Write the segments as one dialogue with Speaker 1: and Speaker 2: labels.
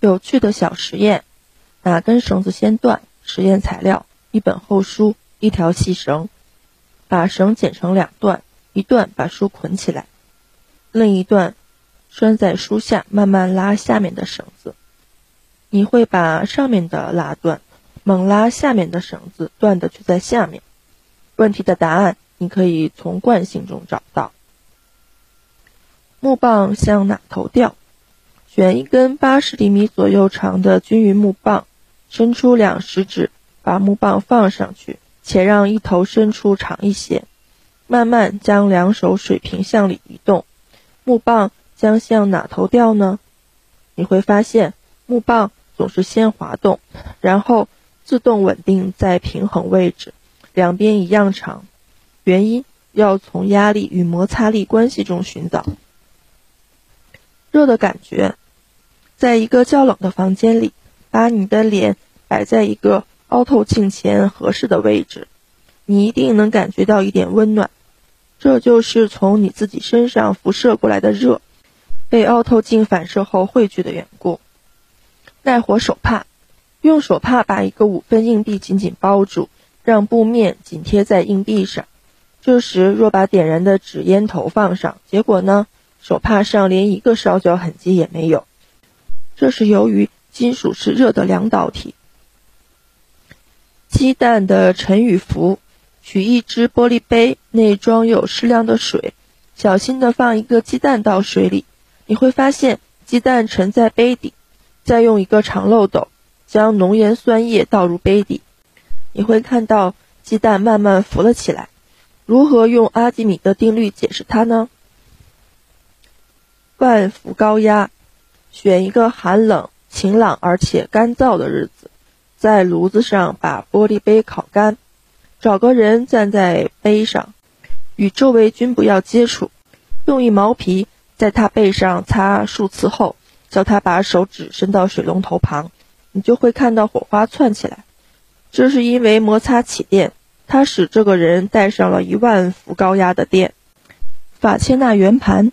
Speaker 1: 有趣的小实验：哪根绳子先断？实验材料：一本厚书，一条细绳。把绳剪成两段，一段把书捆起来，另一段拴在书下，慢慢拉下面的绳子。你会把上面的拉断，猛拉下面的绳子，断的却在下面。问题的答案你可以从惯性中找到。木棒向哪头掉？选一根八十厘米左右长的均匀木棒，伸出两食指，把木棒放上去。且让一头伸出长一些，慢慢将两手水平向里移动，木棒将向哪头掉呢？你会发现木棒总是先滑动，然后自动稳定在平衡位置，两边一样长。原因要从压力与摩擦力关系中寻找。热的感觉，在一个较冷的房间里，把你的脸摆在一个。凹透镜前合适的位置，你一定能感觉到一点温暖，这就是从你自己身上辐射过来的热，被凹透镜反射后汇聚的缘故。耐火手帕，用手帕把一个五分硬币紧紧包住，让布面紧贴在硬币上。这时若把点燃的纸烟头放上，结果呢，手帕上连一个烧焦痕迹也没有。这是由于金属是热的两导体。鸡蛋的沉与浮，取一只玻璃杯，内装有适量的水，小心地放一个鸡蛋到水里，你会发现鸡蛋沉在杯底。再用一个长漏斗将浓盐酸液倒入杯底，你会看到鸡蛋慢慢浮了起来。如何用阿基米德定律解释它呢？万伏高压，选一个寒冷、晴朗而且干燥的日子。在炉子上把玻璃杯烤干，找个人站在杯上，与周围均不要接触，用一毛皮在他背上擦数次后，叫他把手指伸到水龙头旁，你就会看到火花窜起来。这是因为摩擦起电，它使这个人带上了一万伏高压的电。法切纳圆盘，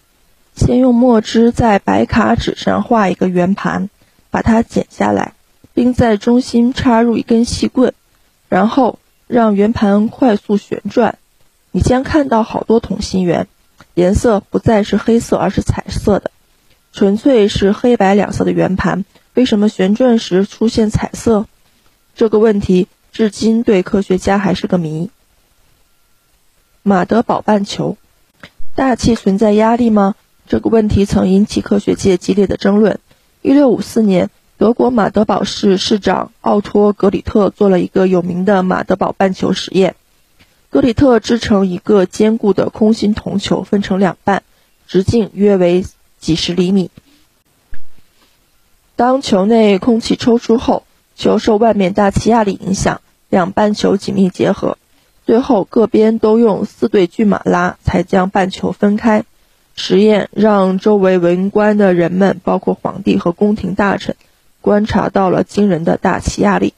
Speaker 1: 先用墨汁在白卡纸上画一个圆盘，把它剪下来。并在中心插入一根细棍，然后让圆盘快速旋转，你将看到好多同心圆，颜色不再是黑色，而是彩色的，纯粹是黑白两色的圆盘。为什么旋转时出现彩色？这个问题至今对科学家还是个谜。马德堡半球，大气存在压力吗？这个问题曾引起科学界激烈的争论。一六五四年。德国马德堡市市长奥托·格里特做了一个有名的马德堡半球实验。格里特制成一个坚固的空心铜球，分成两半，直径约为几十厘米。当球内空气抽出后，球受外面大气压力影响，两半球紧密结合，最后各边都用四对骏马拉，才将半球分开。实验让周围围观的人们，包括皇帝和宫廷大臣。观察到了惊人的大气压力。